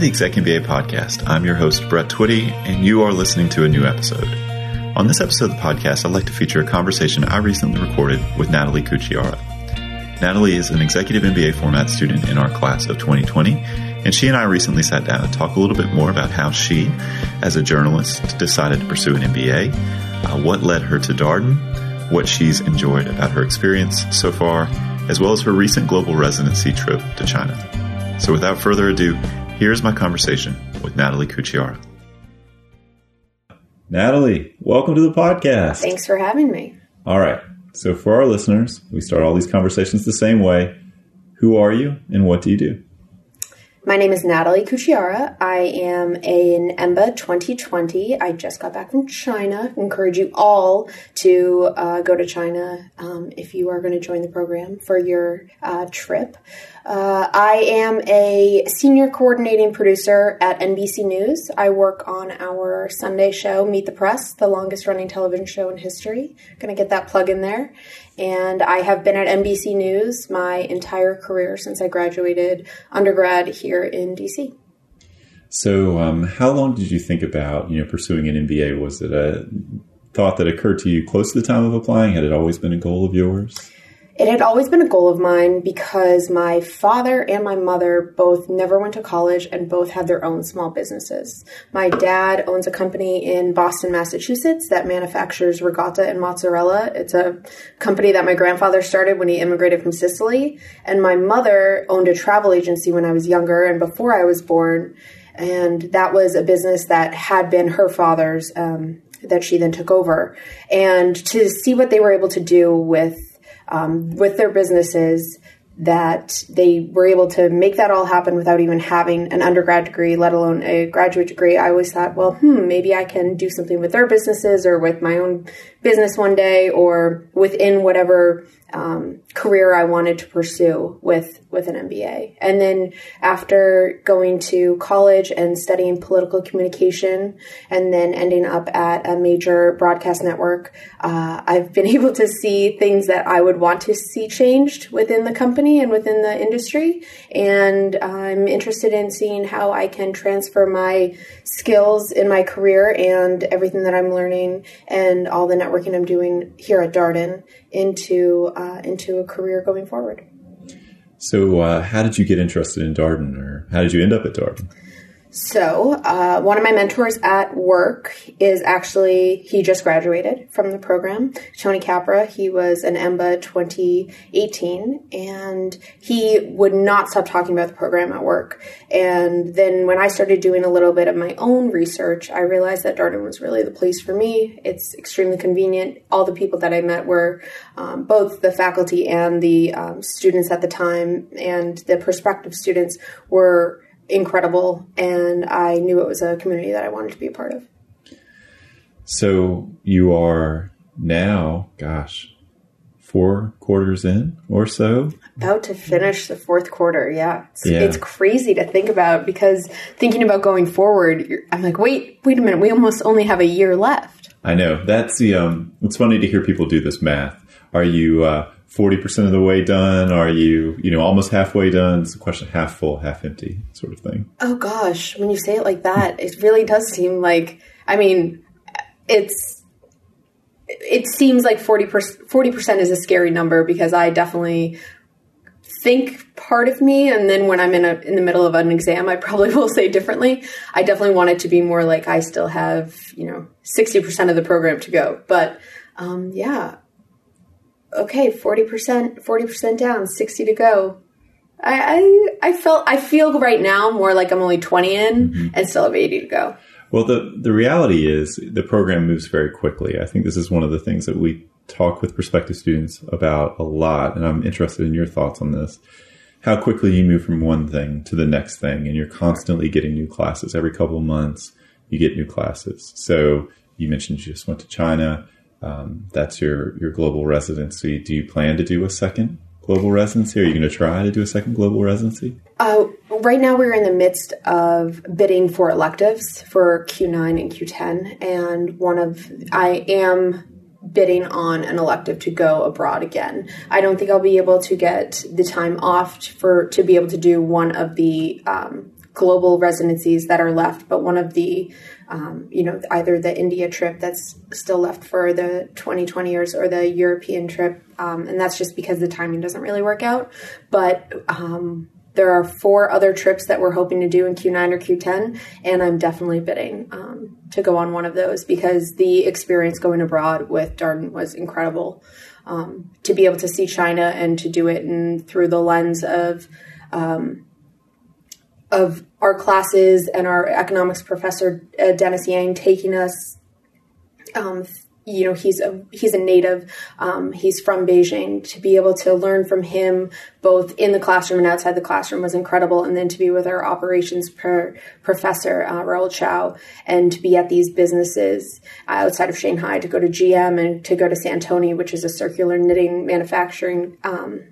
the Exec MBA podcast. I'm your host, Brett Twitty, and you are listening to a new episode. On this episode of the podcast, I'd like to feature a conversation I recently recorded with Natalie Cucchiara. Natalie is an executive MBA format student in our class of 2020, and she and I recently sat down and talked a little bit more about how she, as a journalist, decided to pursue an MBA, uh, what led her to Darden, what she's enjoyed about her experience so far, as well as her recent global residency trip to China. So without further ado, here's my conversation with Natalie Cucchiara. Natalie, welcome to the podcast. Thanks for having me. All right. So for our listeners, we start all these conversations the same way. Who are you and what do you do? My name is Natalie Cucchiara. I am an EMBA 2020. I just got back from China. I encourage you all to uh, go to China um, if you are going to join the program for your uh, trip. Uh, I am a senior coordinating producer at NBC News. I work on our Sunday show, Meet the Press, the longest running television show in history. Going to get that plug in there. And I have been at NBC News my entire career since I graduated undergrad here in DC. So, um, how long did you think about you know pursuing an MBA? Was it a thought that occurred to you close to the time of applying? Had it always been a goal of yours? It had always been a goal of mine because my father and my mother both never went to college and both had their own small businesses. My dad owns a company in Boston, Massachusetts that manufactures ricotta and mozzarella. It's a company that my grandfather started when he immigrated from Sicily. And my mother owned a travel agency when I was younger and before I was born. And that was a business that had been her father's. Um, that she then took over. And to see what they were able to do with um, with their businesses that they were able to make that all happen without even having an undergrad degree, let alone a graduate degree. I always thought, well, hmm, maybe I can do something with their businesses or with my own business one day or within whatever um, career I wanted to pursue with with an MBA. And then after going to college and studying political communication, and then ending up at a major broadcast network, uh, I've been able to see things that I would want to see changed within the company and within the industry. And I'm interested in seeing how I can transfer my skills in my career and everything that I'm learning and all the networking I'm doing here at Darden into uh, into a career going forward. So, uh, how did you get interested in Darden, or how did you end up at Darden? So, uh, one of my mentors at work is actually, he just graduated from the program, Tony Capra. He was an EMBA 2018, and he would not stop talking about the program at work. And then when I started doing a little bit of my own research, I realized that Darden was really the place for me. It's extremely convenient. All the people that I met were um, both the faculty and the um, students at the time, and the prospective students were incredible, and I knew it was a community that I wanted to be a part of. So you are now, gosh, four quarters in or so. About to finish the fourth quarter. Yeah. It's, yeah. it's crazy to think about because thinking about going forward, I'm like, wait, wait a minute. We almost only have a year left. I know. That's the, um, it's funny to hear people do this math. Are you, uh, 40% of the way done? Are you, you know, almost halfway done? It's a question half full, half empty sort of thing. Oh gosh, when you say it like that, it really does seem like, I mean, it's, it seems like 40%, 40% is a scary number because I definitely think part of me and then when I'm in a in the middle of an exam I probably will say differently. I definitely want it to be more like I still have, you know, 60% of the program to go. But um, yeah, okay, 40%, 40% down, 60 to go. I, I, I felt, I feel right now more like I'm only 20 in mm-hmm. and still have 80 to go. Well, the, the reality is the program moves very quickly. I think this is one of the things that we talk with prospective students about a lot. And I'm interested in your thoughts on this. How quickly you move from one thing to the next thing, and you're constantly getting new classes. Every couple of months, you get new classes. So you mentioned you just went to China um, that's your your global residency. Do you plan to do a second global residency? Are you going to try to do a second global residency? Uh, right now, we're in the midst of bidding for electives for Q9 and Q10, and one of I am bidding on an elective to go abroad again. I don't think I'll be able to get the time off for to be able to do one of the um, global residencies that are left, but one of the, um, you know, either the India trip that's still left for the 2020 years or the European trip. Um, and that's just because the timing doesn't really work out. But um, there are four other trips that we're hoping to do in Q9 or Q10, and I'm definitely bidding um, to go on one of those because the experience going abroad with Darden was incredible. Um, to be able to see China and to do it and through the lens of um, of our classes and our economics professor uh, Dennis Yang taking us um, you know he's a he's a native um, he's from beijing. To be able to learn from him both in the classroom and outside the classroom was incredible. And then to be with our operations per professor uh, Raul Chao and to be at these businesses outside of shanghai to go to gm and to go to santoni which is a circular knitting manufacturing um,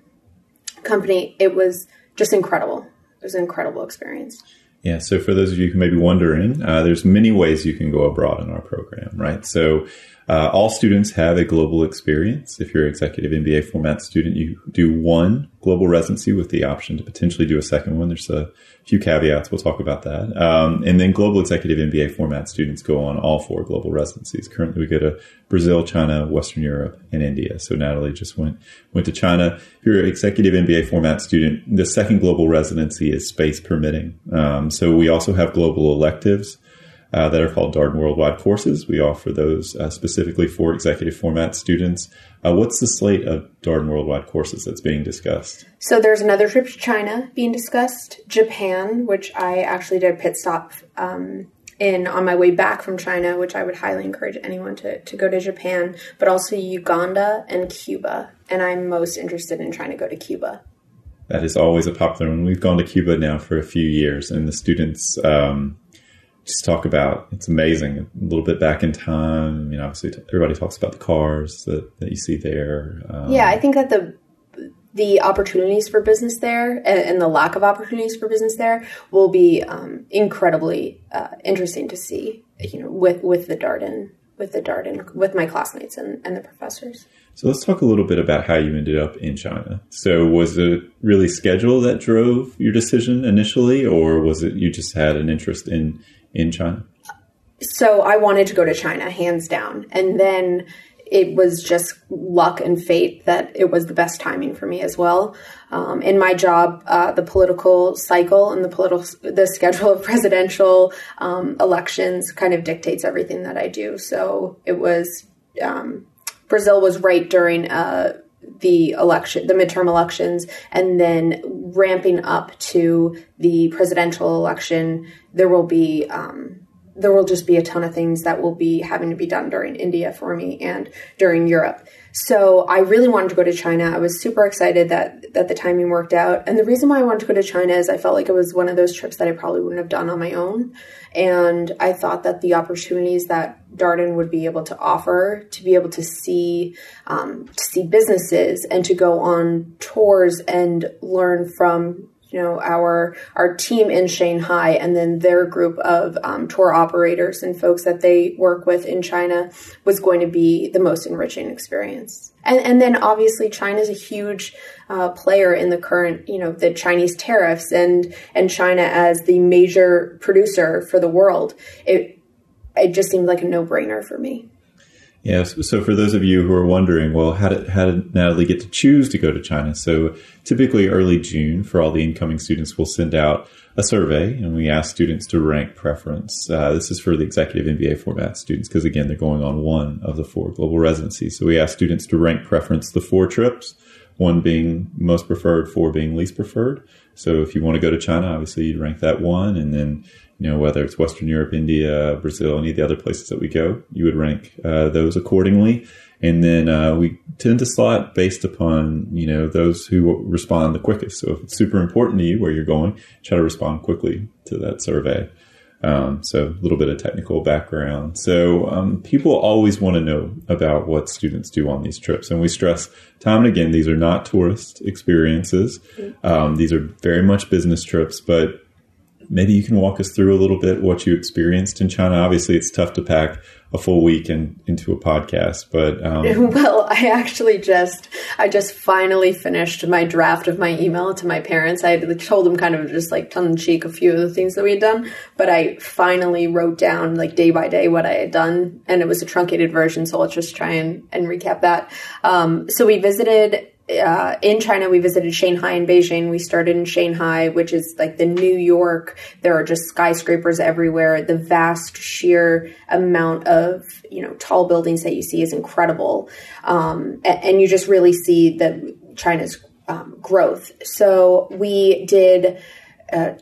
company it was just incredible it was an incredible experience yeah, so for those of you who may be wondering, uh, there's many ways you can go abroad in our program, right? So uh, all students have a global experience. If you're an executive MBA format student, you do one global residency with the option to potentially do a second one. There's a few caveats. We'll talk about that. Um, and then global executive MBA format students go on all four global residencies. Currently, we go to Brazil, China, Western Europe, and India. So Natalie just went went to China. If you're an executive MBA format student, the second global residency is space permitting. Um, so we also have global electives uh, that are called Darden Worldwide courses. We offer those uh, specifically for executive format students. Uh, what's the slate of Darden Worldwide courses that's being discussed? So there's another trip to China being discussed, Japan, which I actually did a pit stop um, in on my way back from China, which I would highly encourage anyone to, to go to Japan, but also Uganda and Cuba. And I'm most interested in trying to go to Cuba. That is always a popular one. We've gone to Cuba now for a few years, and the students um, just talk about it's amazing a little bit back in time you know obviously everybody talks about the cars that, that you see there um, yeah i think that the the opportunities for business there and, and, the lack of opportunities for business there will be um, incredibly uh, interesting to see you know with with the darden with the darden with my classmates and, and the professors so let's talk a little bit about how you ended up in China. So was it really schedule that drove your decision initially, or was it you just had an interest in in China? So I wanted to go to China, hands down. And then it was just luck and fate that it was the best timing for me as well. Um, in my job, uh, the political cycle and the political the schedule of presidential um, elections kind of dictates everything that I do. So it was um, Brazil was right during uh, the election, the midterm elections, and then ramping up to the presidential election, there will be um, there will just be a ton of things that will be having to be done during India for me and during Europe. So I really wanted to go to China. I was super excited that that the timing worked out. And the reason why I wanted to go to China is I felt like it was one of those trips that I probably wouldn't have done on my own. And I thought that the opportunities that Darden would be able to offer to be able to see um, to see businesses and to go on tours and learn from you know our our team in Shanghai and then their group of um, tour operators and folks that they work with in China was going to be the most enriching experience. And and then obviously China is a huge uh, player in the current you know the Chinese tariffs and and China as the major producer for the world. It it just seemed like a no brainer for me. Yes. So for those of you who are wondering, well, how did, how did Natalie get to choose to go to China? So typically early June for all the incoming students, we'll send out a survey and we ask students to rank preference. Uh, this is for the executive MBA format students because again, they're going on one of the four global residencies. So we ask students to rank preference the four trips, one being most preferred, four being least preferred. So if you want to go to China, obviously you'd rank that one and then you know, whether it's Western Europe, India, Brazil, any of the other places that we go, you would rank uh, those accordingly. And then uh, we tend to slot based upon, you know, those who respond the quickest. So if it's super important to you where you're going, try to respond quickly to that survey. Um, so a little bit of technical background. So um, people always want to know about what students do on these trips, and we stress time and again these are not tourist experiences. Um, these are very much business trips, but maybe you can walk us through a little bit what you experienced in China. Obviously, it's tough to pack a full week in, into a podcast, but um... well, I actually just I just finally finished my draft of my email to my parents. I told them kind of just like tongue in cheek a few of the things that we had done, but I finally wrote down like day by day what I had done, and it was a truncated version. So let's just try and, and recap that. Um, so we visited uh, in China, we visited Shanghai and Beijing. We started in Shanghai, which is like the New York. There are just skyscrapers everywhere. The vast sheer amount of you know tall buildings that you see is incredible, um, and, and, you just really see that China's um, growth. So we did. Uh,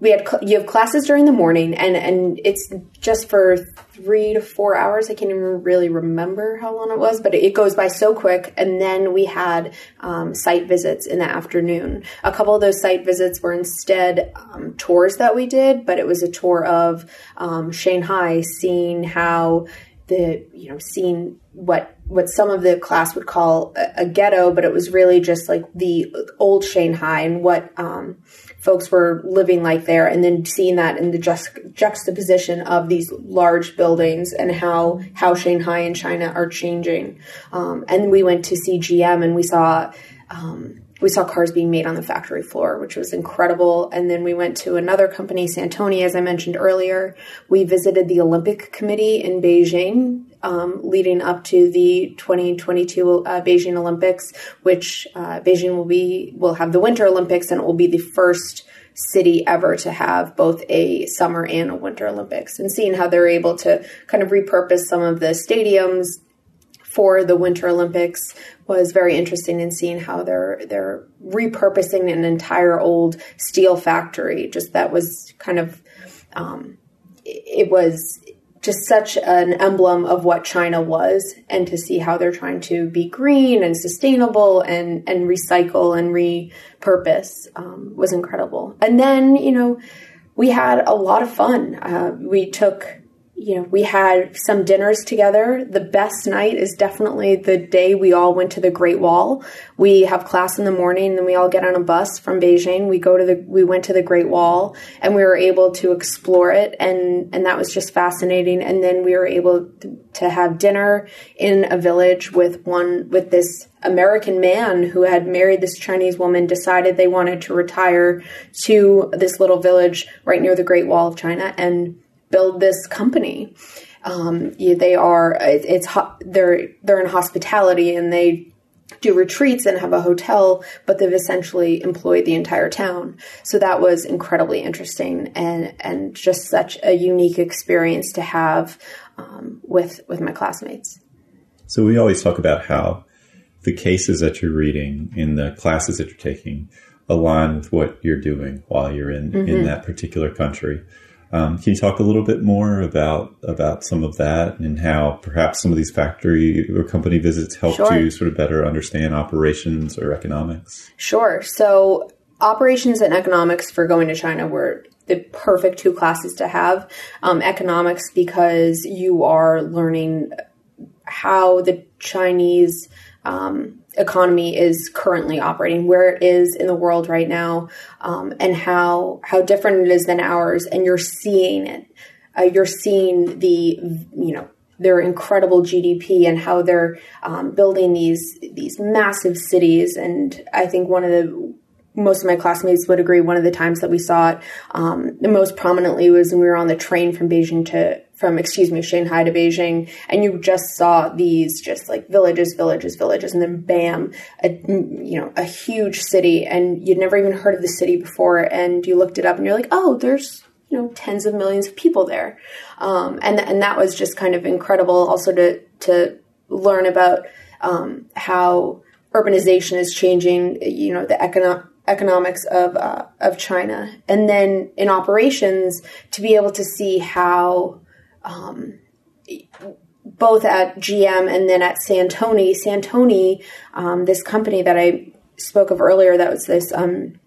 we had you have classes during the morning and and it's just for three to four hours. I can't even really remember how long it was but it goes by so quick. And then we had um, site visits in the afternoon. A couple of those site visits were instead um, tours that we did but it was a tour of um, shanghai seeing how the you know seeing what what some of the class would call a, a ghetto but it was really just like the old shanghai and what um, folks were living like there and then seeing that in the just, juxtaposition of these large buildings and how how Shanghai and China are changing. Um, and we went to see GM and we saw um, we saw cars being made on the factory floor, which was incredible. And then we went to another company, Santoni, as I mentioned earlier. We visited the Olympic Committee in Beijing, um, leading up to the 2022 uh, Beijing Olympics, which uh, Beijing will be will have the Winter Olympics, and it will be the first city ever to have both a summer and a winter Olympics. And seeing how they're able to kind of repurpose some of the stadiums for the Winter Olympics was very interesting in seeing how they're they're repurposing an entire old steel factory. Just that was kind of um, it was just such an emblem of what China was, and to see how they're trying to be green and sustainable and and recycle and repurpose um, was incredible. And then you know we had a lot of fun. Uh, we took you know, we had some dinners together. The best night is definitely the day we all went to the Great Wall. We have class in the morning, then we all get on a bus from Beijing. We go to the, we went to the Great Wall, and we were able to explore it, and and that was just fascinating. And then we were able to have dinner in a village with one with this American man who had married this Chinese woman decided they wanted to retire to this little village right near the Great Wall of China and build this company. Um, they are it's they're they're in hospitality and they do retreats and have a hotel, but they've essentially employed the entire town. So that was incredibly interesting and and just such a unique experience to have um, with with my classmates. So we always talk about how the cases that you're reading in the classes that you're taking align with what you're doing while you're in mm-hmm. in that particular country. Um, can you talk a little bit more about about some of that and how perhaps some of these factory or company visits helped sure. you sort of better understand operations or economics? Sure. So operations and economics for going to China were the perfect two classes to have. Um, economics because you are learning how the Chinese um, economy is currently operating, where it is in the world right now, um, and how how different it is than ours. And you're seeing it. Uh, you're seeing the you know their incredible GDP and how they're um, building these these massive cities. And I think one of the most of my classmates would agree one of the times that we saw it um, the most prominently was when we were on the train from Beijing to from excuse me Shanghai to Beijing, and you just saw these just like villages, villages, villages, and then bam, a, you know a huge city, and you'd never even heard of the city before, and you looked it up, and you're like, oh, there's you know tens of millions of people there, um, and and that was just kind of incredible. Also to to learn about um, how urbanization is changing, you know, the economic economics of uh, of China, and then in operations to be able to see how um, both at GM and then at Santoni. Santoni, um, this company that I spoke of earlier, that was this um,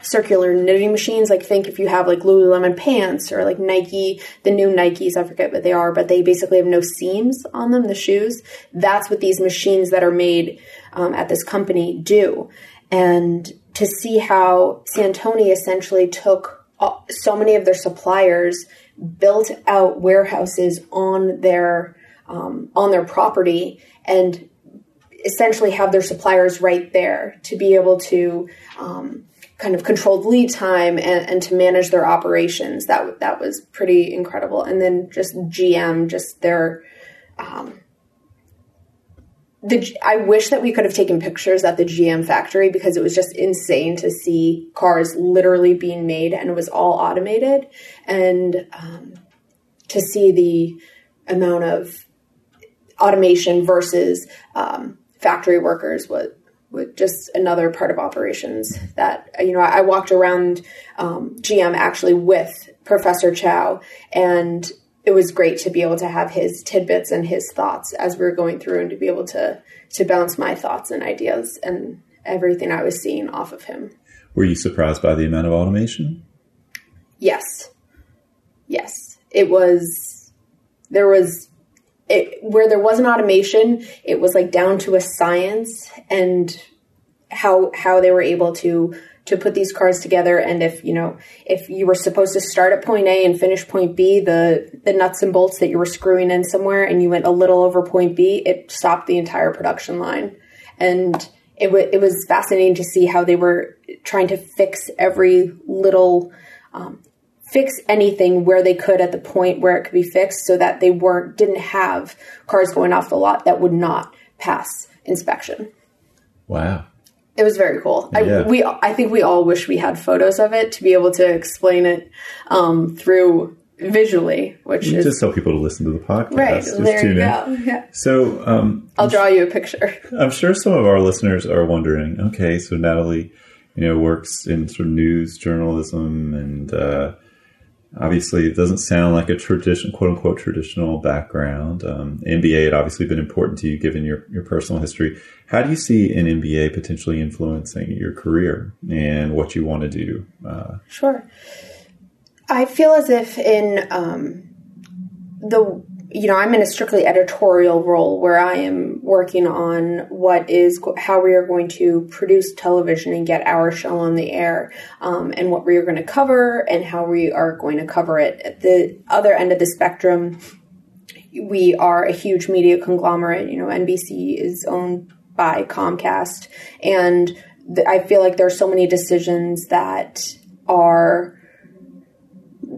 circular knitting machines. Like think if you have like Lululemon pants or like Nike, the new Nikes, I forget what they are, but they basically have no seams on them, the shoes. That's what these machines that are made um, at this company do. And to see how Santoni essentially took uh, so many of their suppliers built out warehouses on their um, on their property and essentially have their suppliers right there to be able to um, kind of controlled lead time and, and, to manage their operations. That that was pretty incredible. And then just GM, just their um, the I wish that we could have taken pictures at the GM factory because it was just insane to see cars literally being made and it was all automated. And um, to see the amount of automation versus um, factory workers was with just another part of operations that you know I, walked around um, GM actually with Professor Chao and it was great to be able to have his tidbits and his thoughts as we were going through and to be able to to bounce my thoughts and ideas and everything I was seeing off of him. Were you surprised by the amount of automation? Yes. Yes. It was there was it, where there was an automation, it was like down to a science and how how they were able to to put these cars together and if you know if you were supposed to start at point A and finish point B the the nuts and bolts that you were screwing in somewhere and you went a little over point B it stopped the entire production line and it, w- it was fascinating to see how they were trying to fix every little um, fix anything where they could at the point where it could be fixed so that they weren't didn't have cars going off the lot that would not pass inspection. Wow. It was very cool. Yeah. I, we, I think we all wish we had photos of it to be able to explain it um, through visually, which you is just tell people to listen to the podcast. Right just there, you go. Yeah. So um, I'll I'm draw you a picture. I'm sure some of our listeners are wondering. Okay, so Natalie, you know, works in sort of news journalism and. Uh, obviously it doesn't sound like a traditional quote unquote traditional background. Um, had obviously been important to you given your, your personal history. How do you see an mba potentially influencing your career and what you want to do? Uh, sure. I feel as if in um, the you know, I'm in a strictly editorial role where I am working on what is how we are going to produce television and get our show on the air, um, and what we are going to cover and how we are going to cover it. At the other end of the spectrum, we are a huge media conglomerate. You know, NBC is owned by Comcast, and th- I feel like there are so many decisions that are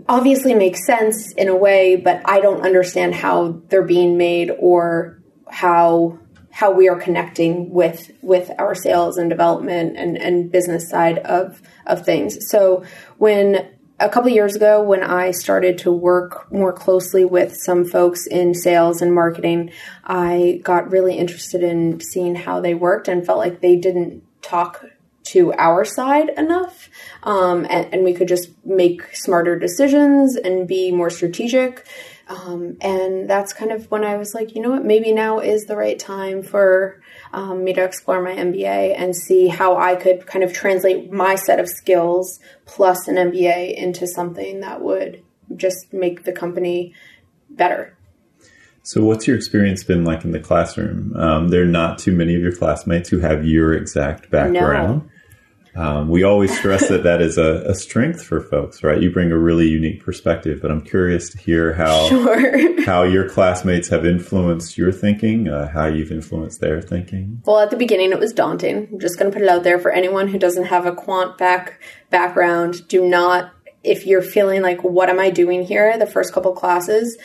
obviously makes sense in a way, but I don't understand how they're being made or how how we are connecting with with our sales and development and, and business side of of things. So when a couple years ago when I started to work more closely with some folks in sales and marketing, I got really interested in seeing how they worked and felt like they didn't talk to our side enough um, and, and, we could just make smarter decisions and be more strategic um, and that's kind of when i was like you know what maybe now is the right time for um, me to explore my mba and see how i could kind of translate my set of skills plus an mba into something that would just make the company better so, what's your experience been like in the classroom? Um, there are not too many of your classmates who have your exact background. Um, we always stress that that is a, a, strength for folks, right? You bring a really unique perspective, but I'm curious to hear how sure. how your classmates have influenced your thinking, uh, how you've influenced their thinking. Well, at the beginning, it was daunting. I'm just going to put it out there for anyone who doesn't have a quant back background. Do not if you're feeling like what am i doing here the first couple classes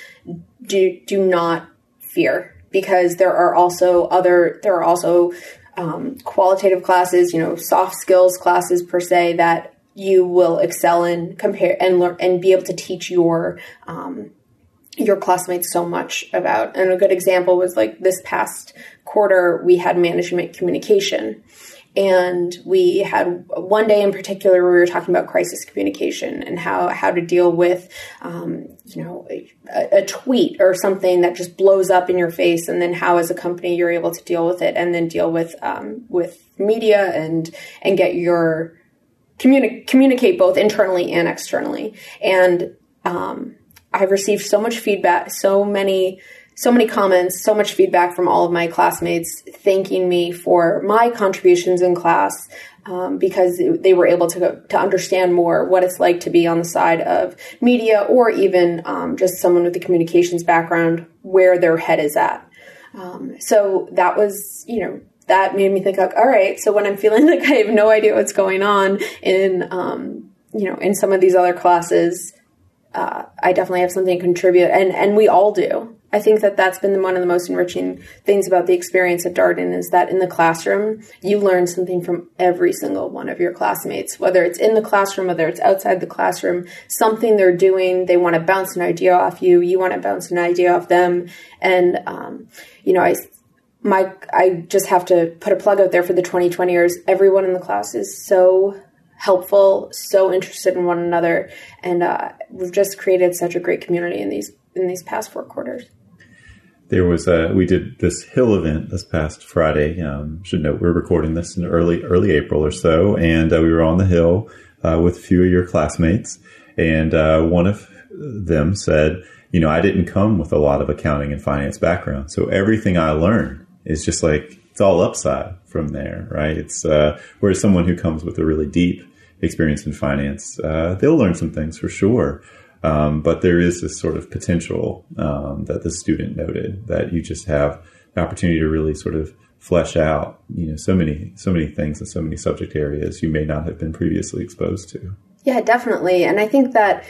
do do not fear because there are also other there are also um, qualitative classes you know soft skills classes per se that you will excel in compare and learn and be able to teach your um, your classmates so much about. And a good example was like this past quarter we had management communication and we had one day in particular where we were talking about crisis communication and how how to deal with um, you know a, a, tweet or something that just blows up in your face and then how as a company you're able to deal with it and then deal with um, with media and and get your communi- communicate both internally and externally. And um, I've received so much feedback so many so many comments, so much feedback from all of my classmates thanking me for my contributions in class um, because they were able to to understand more what it's like to be on the side of media or even um, just someone with a communications background where their head is at. Um, so that was, you know, that made me think like, all right, so when I'm feeling like I have no idea what's going on in, um, you know, in some of these other classes, uh, I definitely have something to contribute, and and we all do. I think that that's been one of the most enriching things about the experience at Darden is that in the classroom, you learn something from every single one of your classmates, whether it's in the classroom, whether it's outside the classroom, something they're doing, they want to bounce an idea off you, you want to bounce an idea off them. And, um, you know, I, my, I just have to put a plug out there for the 2020 years. Everyone in the class is so helpful, so interested in one another, and uh, we've just created such a great community in these in these past four quarters there was a we did this hill event this past Friday. Um, should note we're recording this in early early April or so, and uh, we were on the hill uh, with a few of your classmates, and uh, one of them said, "You know, I didn't come with a lot of accounting and finance background, so everything I learned is just like it's all upside from there, right? It's uh, whereas someone who comes with a really deep experience in finance, uh, they'll learn some things for sure." Um, but there is this sort of potential um, that the student noted that you just have the opportunity to really sort of flesh out, you know, so many so many things and so many subject areas you may not have been previously exposed to. Yeah, definitely. And I think that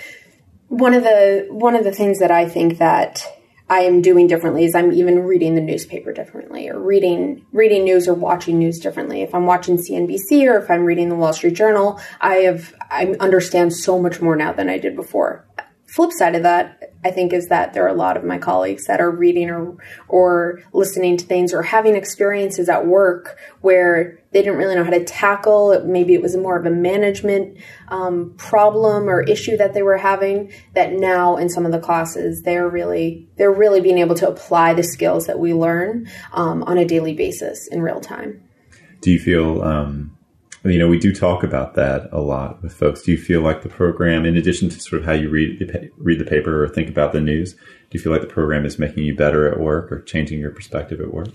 one of the one of the things that I think that I am doing differently is I'm even reading the newspaper differently or reading reading news or watching news differently. If I'm watching CNBC or if I'm reading the Wall Street Journal, I have I understand so much more now than I did before flip side of that, I think, is that there are a lot of my colleagues that are reading or or listening to things or having experiences at work where they didn't really know how to tackle. Maybe it was more of a management um, problem or issue that they were having. That now in some of the classes, they're really they're really being able to apply the skills that we learn um, on a daily basis in real time. Do you feel? Um you know, we do talk about that a lot with folks. Do you feel like the program, in addition to sort of how you read the, read the paper or think about the news, do you feel like the program is making you better at work or changing your perspective at work?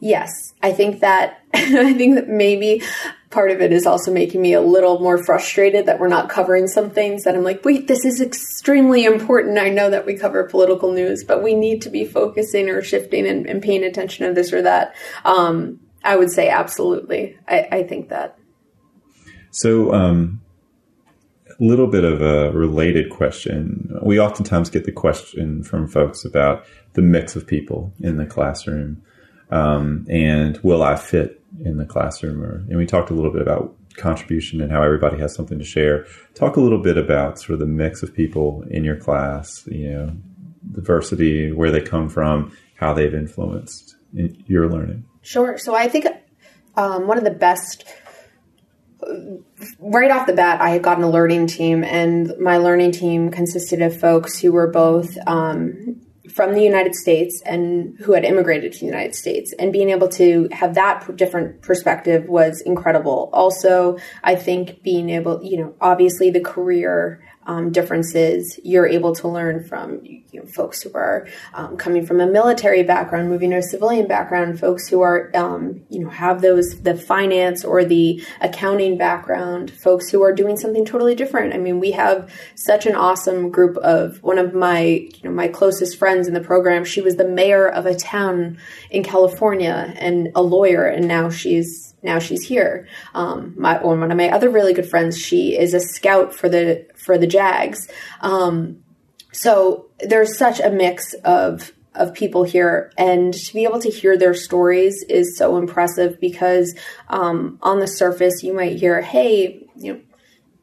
Yes, I think that I think that maybe part of it is also making me a little more frustrated that we're not covering some things that I'm like, wait, this is extremely important. I know that we cover political news, but we need to be focusing or shifting and, and paying attention to this or that. Um, I would say absolutely. I, I think that. So, um, a little bit of a related question. We oftentimes get the question from folks about the mix of people in the classroom um, and will I fit in the classroom? Or, and we talked a little bit about contribution and how everybody has something to share. Talk a little bit about sort of the mix of people in your class, you know, diversity, where they come from, how they've influenced your learning. Sure. So I think um, one of the best right off the bat, I had gotten a learning team, and my learning team consisted of folks who were both um, from the United States and who had immigrated to the United States. And being able to have that different perspective was incredible. Also, I think being able, you know, obviously the career um, differences you're able to learn from folks who are um, coming from a military background, moving to a civilian background, folks who are um, you know have those the finance or the accounting background, folks who are doing something totally different. I mean, we have such an awesome group of one of my you know my closest friends in the program. She was the mayor of a town in California and a lawyer, and now she's now she's here. Um, my one of my other really good friends, she is a scout for the for the Jags. Um, so there's such a mix of of people here, and to be able to hear their stories is so impressive because um, on the surface you might hear, "Hey, you know,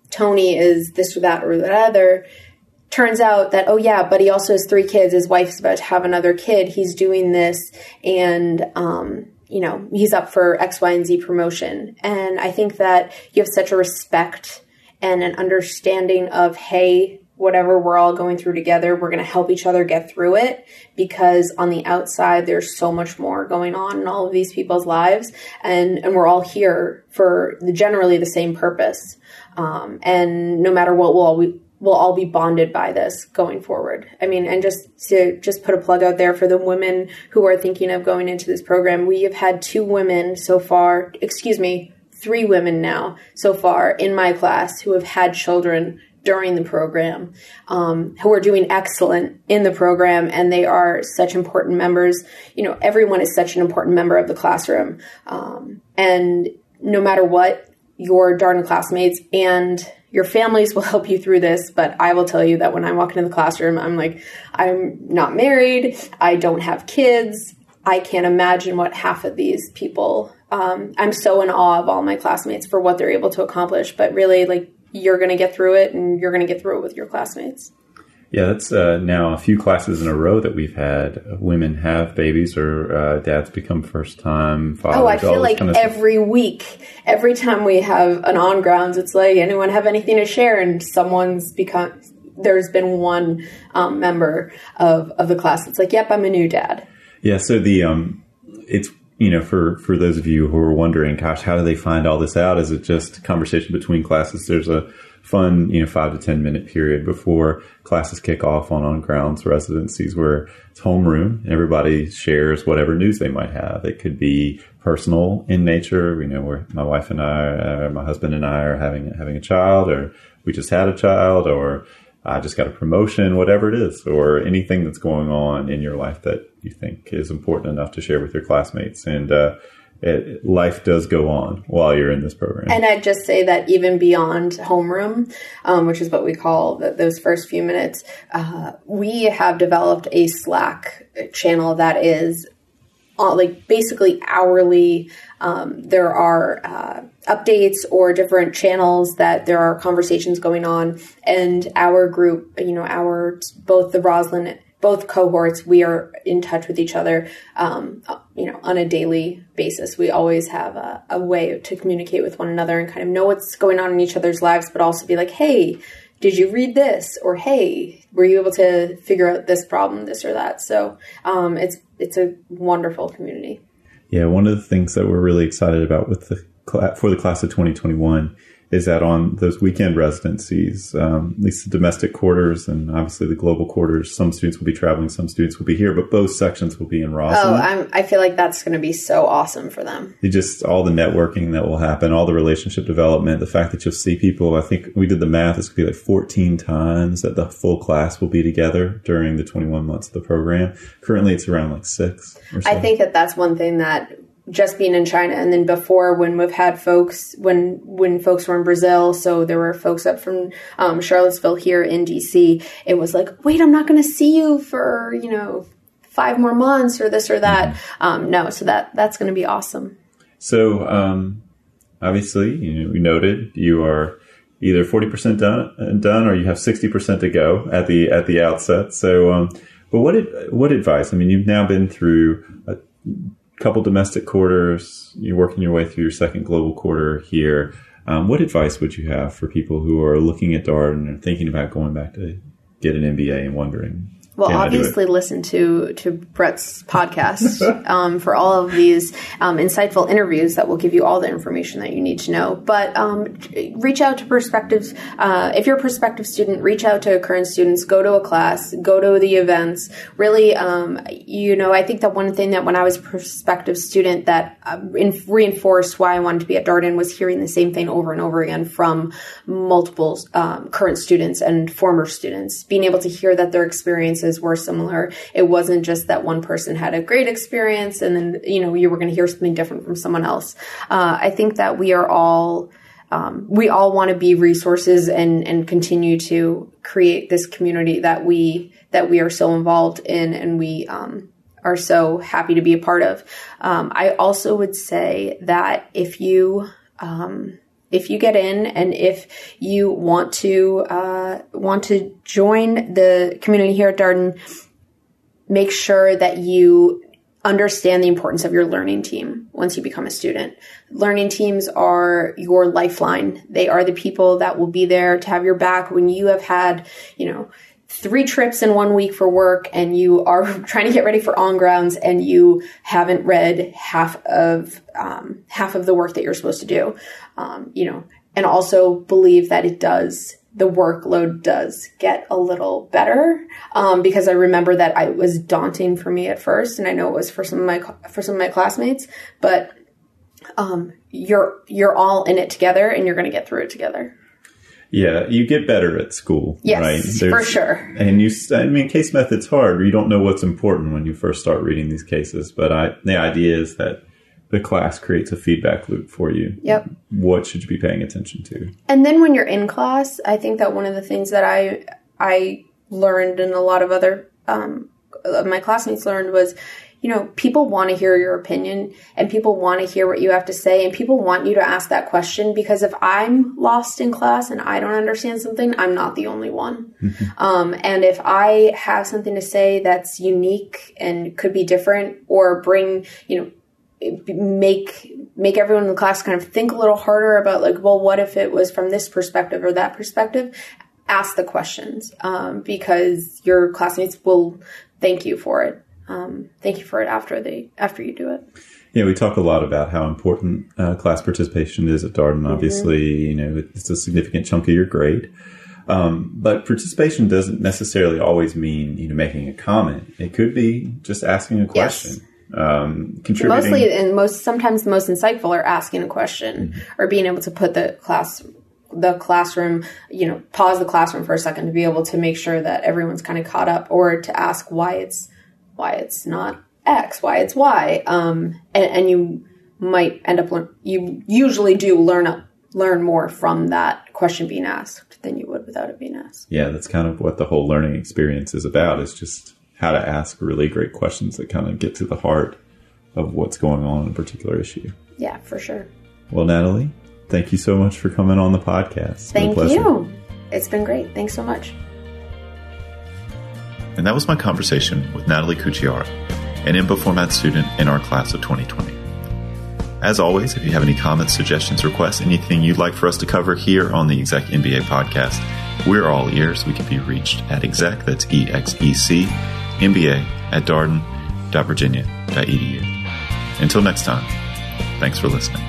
Tony is this or that or that other." Turns out that oh yeah, but he also has three kids. His wife's about to have another kid. He's doing this, and um, you know, he's up for X, Y, and Z promotion. And I think that you have such a respect and an understanding of, hey, whatever we're all going through together, we're going to help each other get through it because on the outside, there's so much more going on in all of these people's lives. And, and we're all here for the, generally the same purpose. Um, and no matter what, we'll all, we, will all be bonded by this going forward. I mean, and just to just put a plug out there for the women who are thinking of going into this program, we have had two women so far, excuse me, three women now so far in my class who have had children during the program, um, who are doing excellent in the program, and they are such important members. You know, everyone is such an important member of the classroom, um, and no matter what, your Darden classmates and your families will help you through this, but I will tell you that when I walk into the classroom, I'm like, I'm not married, I don't have kids, I can't imagine what half of these people. Um, I'm so in awe of all my classmates for what they're able to accomplish, but really, like, you're going to get through it and you're going to get through it with your classmates. Yeah, that's uh, now a few classes in a row that we've had women have babies or uh, dads become first time fathers. Oh, I feel like kind of every stuff. week, every time we have an on grounds, it's like anyone have anything to share, and someone's become. There's been one um, member of of the class that's like, "Yep, I'm a new dad." Yeah, so the um, it's you know, for for those of you who are wondering, gosh, how do they find all this out? Is it just conversation between classes? There's a fun, you know, five to 10 minute period before classes kick off on on grounds residencies where it's homeroom. Everybody shares whatever news they might have. It could be personal in nature. You know, where my wife and I, uh, my husband and I are having, having a child or we just had a child or I just got a promotion, whatever it is, or anything that's going on in your life that you think is important enough to share with your classmates. And, uh, it, life does go on while you're in this program. And I'd just say that even beyond homeroom, um, which is what we call the, those first few minutes, uh, we have developed a Slack channel that is uh, like basically hourly. Um, there are uh, updates or different channels that there are conversations going on, and our group, you know, our both the Rosslyn both cohorts, we are in touch with each other, um, you know, on a daily basis. We always have a, a, way to communicate with one another and kind of know what's going on in each other's lives, but also be like, hey, did you read this? Or hey, were you able to figure out this problem, this or that? So um, it's it's a wonderful community. Yeah, one of the things that we're really excited about with the for the class of 2021 is that on those weekend residencies, um, at least the domestic quarters and obviously the global quarters, some students will be traveling, some students will be here, but both sections will be in Rosslyn. Oh, I'm, i feel like that's going to be so awesome for them. You just all the networking that will happen, all the relationship development, the fact that you'll see people. I think we did the math; it's going to be like 14 times that the full class will be together during the 21 months of the program. Currently, it's around like six. I think that that's one thing that just being in China. And then before when we've had folks when when folks were in Brazil so there were folks up from um, Charlottesville here in DC it was like wait I'm not going to see you for you know five more months or this or that. Um, no so that that's going to be awesome. So um, obviously you know, we noted you are either 40% done done or you have 60% to go at the at the outset. So um, but what what advice? I mean you've now been through a couple domestic quarters, you're working your way through your second global quarter here. Um, what advice would you have for people who are looking at Darden and thinking about going back to get an MBA and wondering well, obviously, listen to to Brett's podcast um, for all of these um, insightful interviews that will give you all the information that you need to know. But um, reach out to prospective. Uh, if you're a prospective student, reach out to current students. Go to a class. Go to the events. Really, um, you know, I think that one thing that when I was a prospective student that uh, in, reinforced why I wanted to be at Darden was hearing the same thing over and over again from multiple um, current students and former students, being able to hear that their experiences experiences were similar. It wasn't just that one person had a great experience and then, you know, you were going to hear something different from someone else. Uh, I think that we are all, um, we all want to be resources and, and continue to create this community that we, that we are so involved in and we, um, are so happy to be a part of. Um, I also would say that if you, um, if you get in and if you want to uh, want to join the community here at Darden, make sure that you understand the importance of your learning team once you become a student. Learning teams are your lifeline. They are the people that will be there to have your back when you have had, you know, three trips in one week for work and you are trying to get ready for on grounds and you haven't read half of um, half of the work that you're supposed to do um, you know and also believe that it does the workload does get a little better um, because I remember that I, it was daunting for me at first, and I know it was for some of my for some of my classmates. But um, you're you're all in it together, and you're going to get through it together. Yeah, you get better at school, Yes, right? for sure. And you, I mean, case method's hard. You don't know what's important when you first start reading these cases. But I, the idea is that the class creates a feedback loop for you. Yep. What should you be paying attention to? And then when you're in class, I think that one of the things that I I learned and a lot of other um, my classmates learned was, you know, people want to hear your opinion and people want to hear what you have to say and people want you to ask that question because if I'm lost in class and I don't understand something, I'm not the only one. Um, and if I have something to say that's unique and could be different or bring, you know, make make everyone in the class kind of think a little harder about like well what if it was from this perspective or that perspective ask the questions um, because your classmates will thank you for it um, thank you for it after they after you do it Yeah, we talk a lot about how important uh, class participation is at Darden. Obviously, you know, it's a significant chunk of your grade. Um, but participation doesn't necessarily always mean, you know, making a comment. It could be just asking a question, um, contributing. mostly and most sometimes the most insightful are asking a question or being able to put the class the classroom you know pause the classroom for a second to be able to make sure that everyone's kind of caught up or to ask why it's why it's not x why it's y um, and, and you might end up learn you usually do learn up learn more from that question being asked than you would without it being asked yeah, that's kind of what the whole learning experience is about. Is just how to ask really great questions that kind of get to the heart of what's going on in a particular issue. yeah for sure Well, Natalie, thank you so much for coming on the podcast. It's been a thank you it's been great thanks so much And that was my conversation with Natalie Cucchiara, an EMBA format student in our class of 2020. As always, if you have any comments, suggestions, requests, anything you'd like for us to cover here on the Exec MBA podcast, we're all ears. We can be reached at exec, that's E-X-E-C, MBA at darden.virginia.edu. Until next time, thanks for listening.